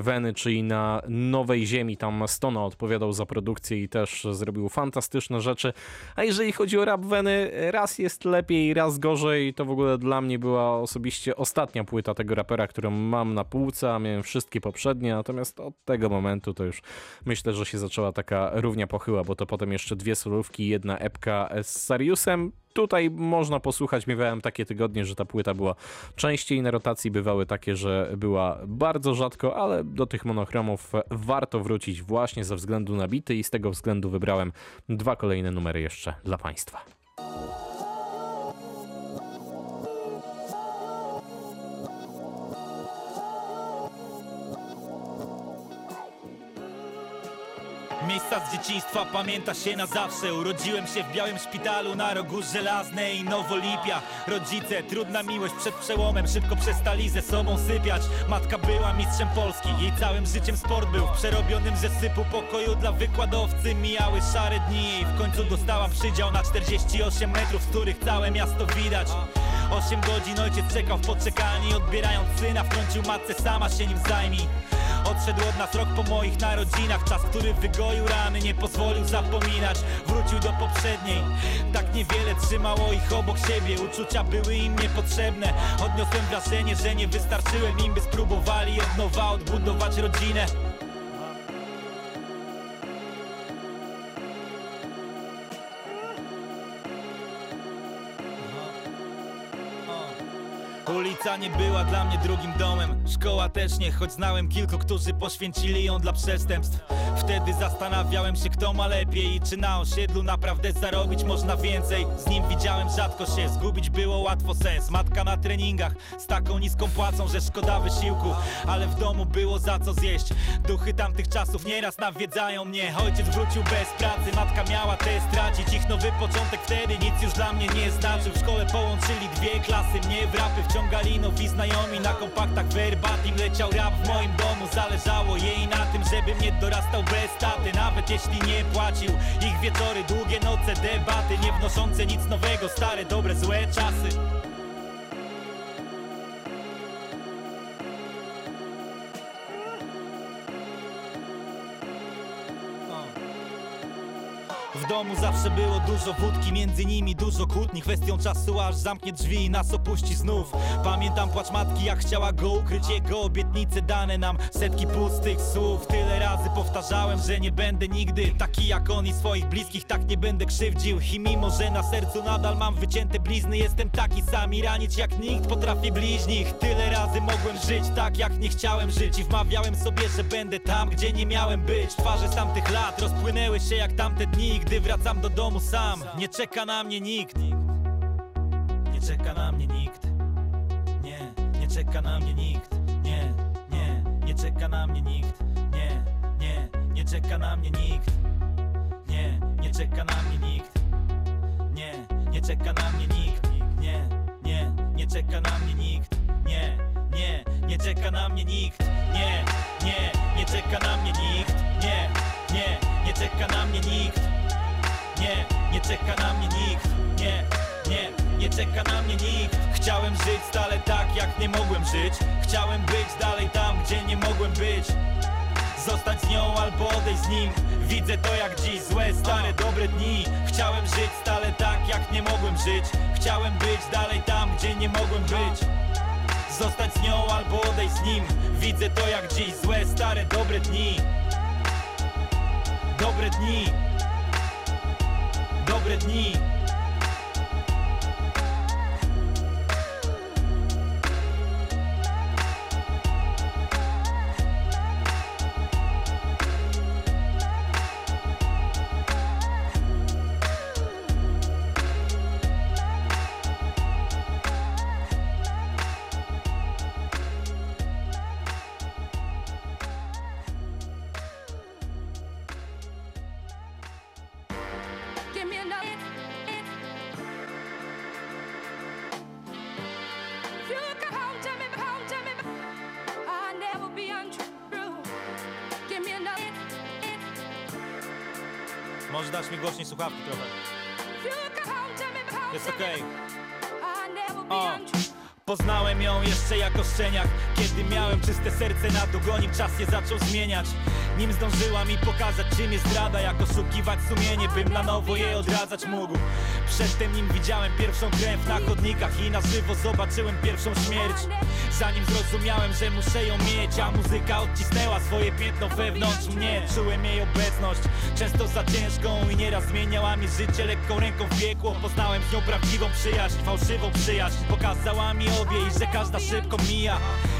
Weny, czyli na Nowej Ziemi. Tam Stona odpowiadał za produkcję i też zrobił fantastyczne rzeczy. A jeżeli chodzi o rap Weny, raz jest lepiej, raz gorzej. To w ogóle dla mnie była osobiście ostatnia płyta tego rapera, którą mam na półce, a miałem wszystkie poprzednie. Natomiast od tego momentu to już myślę, że się zaczęła taka równia pochyła, bo to potem jeszcze dwie solówki jedna epka z Sariusem. Tutaj można posłuchać, miewałem takie tygodnie, że ta płyta była częściej na rotacji, bywały takie, że była bardzo rzadko, ale do tych monochromów warto wrócić właśnie ze względu na bity i z tego względu wybrałem dwa kolejne numery jeszcze dla Państwa. Miejsca z dzieciństwa pamięta się na zawsze. Urodziłem się w białym szpitalu na rogu żelaznej i Nowolipia. Rodzice, trudna miłość przed przełomem. Szybko przestali ze sobą sypiać. Matka była mistrzem Polski. Jej całym życiem sport był W przerobionym zesypu pokoju dla wykładowcy. Mijały szare dni. W końcu dostałam przydział na 48 metrów Z których całe miasto widać. Osiem godzin ojciec czekał w poczekalni Odbierając syna. Wtrącił matce sama się nim zajmij. Odszedł od nas rok po moich narodzinach. Czas, który rany, nie pozwolił zapominać. Wrócił do poprzedniej. Tak niewiele trzymało ich obok siebie. Uczucia były im niepotrzebne. Odniosłem wrażenie, że nie wystarczyłem im By spróbowali od nowa odbudować rodzinę Ulica nie była dla mnie drugim domem. Szkoła też nie, choć znałem kilku, którzy poświęcili ją dla przestępstw. Wtedy zastanawiałem się, kto ma lepiej I czy na osiedlu naprawdę zarobić można więcej. Z nim widziałem rzadko się, zgubić było łatwo sens. Matka na treningach, z taką niską płacą, że szkoda wysiłku Ale w domu było za co zjeść. Duchy tamtych czasów nieraz nawiedzają mnie Ojciec wrócił bez pracy, matka miała te stracić. Ich nowy początek wtedy nic już dla mnie nie znaczył. W szkole połączyli dwie klasy, mnie w rapy wciągali nowi znajomi Na kompaktach verbatim leciał rap w moim domu. Zależało jej na tym, żebym nie dorastał bez taty. Nawet jeśli nie płacił Ich wieczory, długie noce, debaty Nie wnoszące nic nowego, stare, dobre, złe czasy W domu zawsze było dużo wódki, między nimi dużo kłótni. Kwestią czasu aż zamknie drzwi i nas opuści znów. Pamiętam płacz matki jak chciała go ukryć. Jego obietnice dane nam setki pustych słów. Tyle razy powtarzałem, że nie będę nigdy taki jak on i swoich bliskich Tak nie będę krzywdził. I mimo, że na sercu nadal mam wycięte blizny Jestem taki sam i ranić jak nikt potrafię bliźnich. Tyle razy mogłem żyć tak jak nie chciałem żyć. I wmawiałem sobie, że będę tam, gdzie nie miałem być. Twarze z tamtych lat rozpłynęły się jak tamte dni Gdy wracam do domu sam, nie czeka na mnie nikt Nie czeka na mnie nikt Nie, nie czeka na mnie nikt Nie, nie, nie czeka na mnie nikt Nie, nie, nie czeka na mnie nikt Nie, nie czeka na mnie nikt Nie, nie czeka na mnie nikt Nie, nie, nie czeka na mnie nikt Nie, nie, nie czeka na mnie nikt Nie, nie, nie czeka na mnie nikt Nie, nie, nie czeka na mnie nikt nie, nie czeka na mnie nikt. Nie, nie, nie czeka na mnie nikt. Chciałem żyć stale tak, jak nie mogłem żyć. Chciałem być dalej tam, gdzie nie mogłem być. Zostać z nią albo odejść z nim. Widzę to jak dziś, złe, stare, dobre dni. Chciałem żyć stale tak, jak nie mogłem żyć. Chciałem być dalej tam, gdzie nie mogłem być. Zostać z nią albo odejść z nim. Widzę to jak dziś, złe, stare, dobre dni. Dobre dni dobre dni be O. untrue. Poznałem ją jeszcze jako szczeniak Kiedy miałem czyste serce na dłoni Czas je zaczął zmieniać Nim zdążyła mi pokazać czym jest zdrada Jak oszukiwać sumienie Bym na nowo je odradzać mógł. Przedtem nim widziałem pierwszą krew na chodnikach I na żywo zobaczyłem pierwszą śmierć. Zanim zrozumiałem, że muszę ją mieć A muzyka odcisnęła swoje piętno wewnątrz mnie. Czułem jej obecność Często za ciężką i nieraz zmieniała mi życie. Lekką ręką w piekło Poznałem z nią prawdziwą przyjaźń Fałszywą przyjaźń. Pokazała mi obie i że każda szybko mija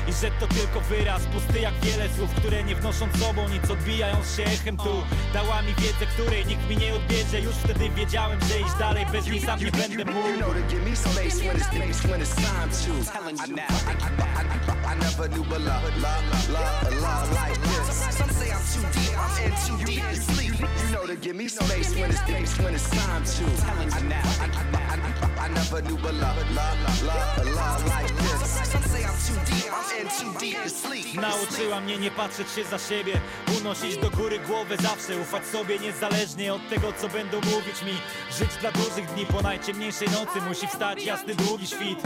I że to tylko wyraz Pusty jak wiele słów, które nie wnoszą z sobą nic Odbijając się echem tu Dała mi wiedzę, której nikt mi nie odbierze Już wtedy wiedziałem, że iść dalej bez niej sam nie będę mógł You know to give me space when it's, when it's, when it's time to. Telling you now, I, I, I, I never knew a love, love, love, a love like this. Some say I'm too deep, I'm in too deep to sleep. You know to give me space when it's, it's, when it's time to. Telling you now, I, I, I, I never knew a love, love, love, love like this. Some say I'm too deep, I'm in too deep to sleep. Nauczyła mnie nie patrzeć się za siebie Unosić do góry głowę zawsze Ufać sobie niezależnie od tego co będą mówić mi. Żyć dla dużych dni po najciemniejszej nocy Musi wstać jasny długi świt.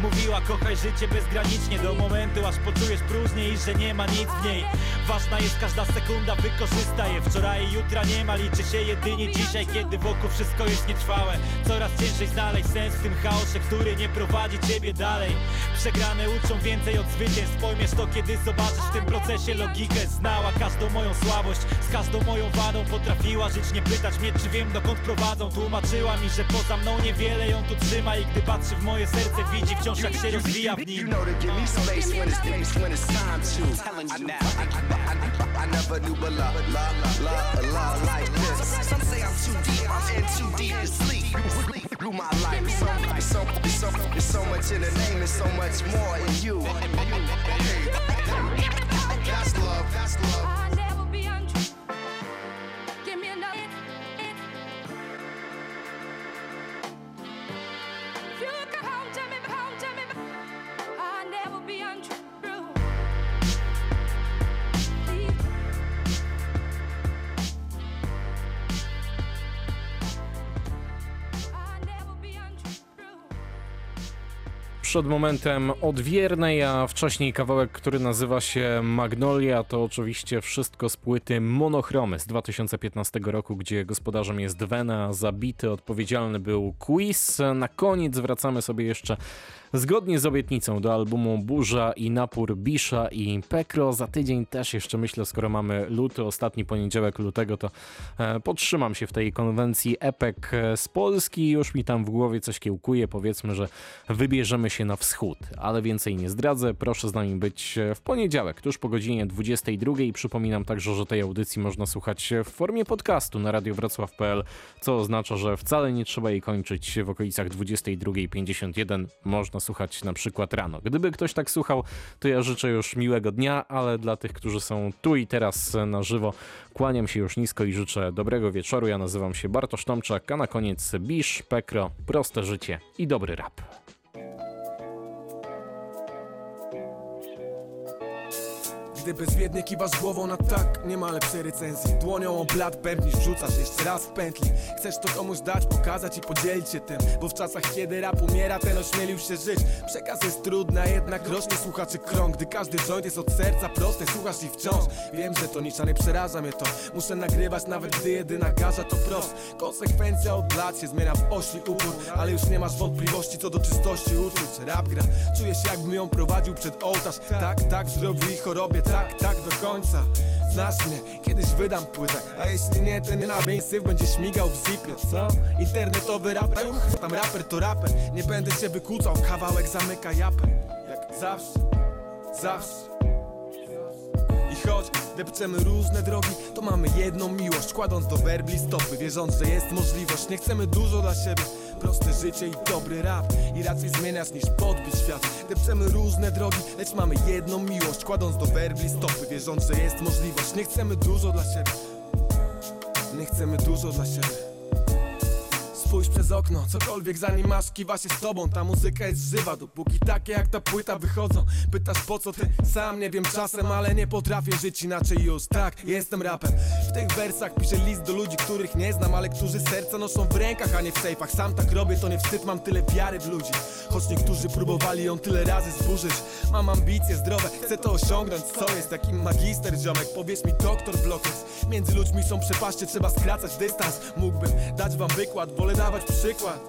Mówiła kochaj życie bezgranicznie Do momentu aż poczujesz próżnię i że nie ma nic w niej. Ważna jest każda sekunda, wykorzystaj je. Wczoraj i jutra nie ma, liczy się jedynie dzisiaj Kiedy wokół wszystko jest nietrwałe. Coraz ciężej znaleźć sens w tym chaosie Który nie prowadzi ciebie dalej. Przegrane uczą więcej od zwycięstw. Pojmiesz to kiedy zobaczysz w tym procesie logikę. Znała każdą moją słabość Z każdą moją wadą potrafiła żyć. Nie pytać mnie czy wiem dokąd prowadzą. Tłumaczyła mi, że poza mną niewiele ją tu trzyma. I gdy patrzy w moje serce widzi wciąż jak się rozwija w nim. Through my life, it's so, it's so, it's so, it's so much in the name, it's so much more in you. That's love, that's love. Przed momentem odwiernej, a wcześniej kawałek, który nazywa się Magnolia, to oczywiście wszystko z płyty Monochromy z 2015 roku, gdzie gospodarzem jest Vena, zabity, odpowiedzialny był Quiz. Na koniec wracamy sobie jeszcze zgodnie z obietnicą do albumu Burza i Napór Bisza i Pekro. Za tydzień też jeszcze myślę, skoro mamy luty, ostatni poniedziałek lutego, to e, podtrzymam się w tej konwencji epek e, z Polski. Już mi tam w głowie coś kiełkuje. Powiedzmy, że wybierzemy się na wschód, ale więcej nie zdradzę. Proszę z nami być e, w poniedziałek, tuż po godzinie 22. Przypominam także, że tej audycji można słuchać w formie podcastu na radiowrocław.pl, co oznacza, że wcale nie trzeba jej kończyć w okolicach 22.51. Można słuchać na przykład rano. Gdyby ktoś tak słuchał, to ja życzę już miłego dnia, ale dla tych, którzy są tu i teraz na żywo, kłaniam się już nisko i życzę dobrego wieczoru. Ja nazywam się Bartosz Tomczak, a na koniec Bisz, Pekro, proste życie i dobry rap. Gdy bezwiednie kiwasz głową na tak, nie ma lepszej recenzji. Dłonią o blat pępnisz, rzucasz jeszcze raz w pętli. Chcesz to komuś dać, pokazać i podzielić się tym. Bo w czasach kiedy rap umiera, ten ośmielił się żyć. Przekaz jest trudny, a jednak rośnie słuchaczy krąg. Gdy każdy joint jest od serca prosty, słuchasz i wciąż. Wiem, że to nicza, nie przeraża mnie to. Muszę nagrywać nawet gdy jedyna garza to prost. Konsekwencja od lat się zmienia w ośli upór. Ale już nie masz wątpliwości co do czystości uczuć. Rap gra, czuję się jakbym ją prowadził przed ołtarz. Tak, tak, zrobił i chorobie, tak, tak do końca. Znasz mnie, kiedyś wydam płytę. A jeśli nie, ten na syf będzie śmigał w zipie, co? Internetowy raper, tam raper to raper. Nie będę się wykłócał, kawałek zamyka japę. Jak zawsze, zawsze depczemy różne drogi, to mamy jedną miłość Kładąc do werbli stopy, wierząc, że jest możliwość. Nie chcemy dużo dla siebie, proste życie i dobry rap. I raczej zmieniać niż podbić świat. Depczemy różne drogi, lecz mamy jedną miłość Kładąc do werbli stopy, wierząc, że jest możliwość. Nie chcemy dużo dla siebie. Nie chcemy dużo dla siebie Spójrz przez okno, cokolwiek zanim masz kiwa się z tobą. Ta muzyka jest żywa, dopóki takie jak ta płyta wychodzą. Pytasz po co ty? Sam nie wiem czasem, ale nie potrafię żyć inaczej już. Tak, jestem rapem W tych wersach piszę list do ludzi, których nie znam Ale którzy serca noszą w rękach, a nie w sejfach. Sam tak robię, to nie wstyd, mam tyle wiary w ludzi. Choć niektórzy próbowali ją tyle razy zburzyć. Mam ambicje zdrowe, chcę to osiągnąć. Co jest taki magister ziomek? Powiedz mi doktor Blockers Między ludźmi są przepaście, trzeba skracać dystans. Mógłbym dać wam wykład, wolę dawać przykład.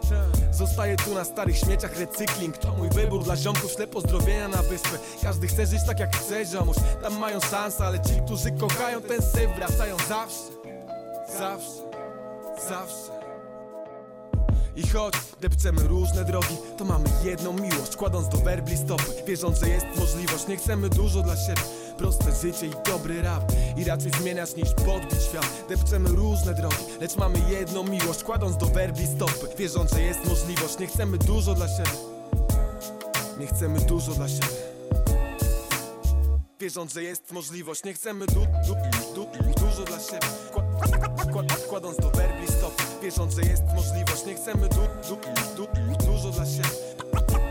Zostaję tu na starych śmieciach, recykling. To mój wybór dla ziomków, śle pozdrowienia na wyspę. Każdy chce żyć tak jak chce ziomuś. Tam mają szansę, ale ci, którzy kochają ten syf Wracają zawsze, zawsze, zawsze. I choć depczemy różne drogi, to mamy jedną miłość Kładąc do werbli stopy, wierząc, że jest możliwość Nie chcemy dużo dla siebie, proste życie i dobry rap. I raczej zmieniać niż podbić świat. Depczemy różne drogi, lecz mamy jedną miłość Kładąc do werbli stopy, wierząc, że jest możliwość Nie chcemy dużo dla siebie. Nie chcemy dużo dla siebie. Wierząc, że jest możliwość Nie chcemy du, du, du, dużo dla siebie. Kła- kła- Kładąc do werbli stopy. Wierząc, że jest możliwość Nie chcemy du, du, du, dużo dla siebie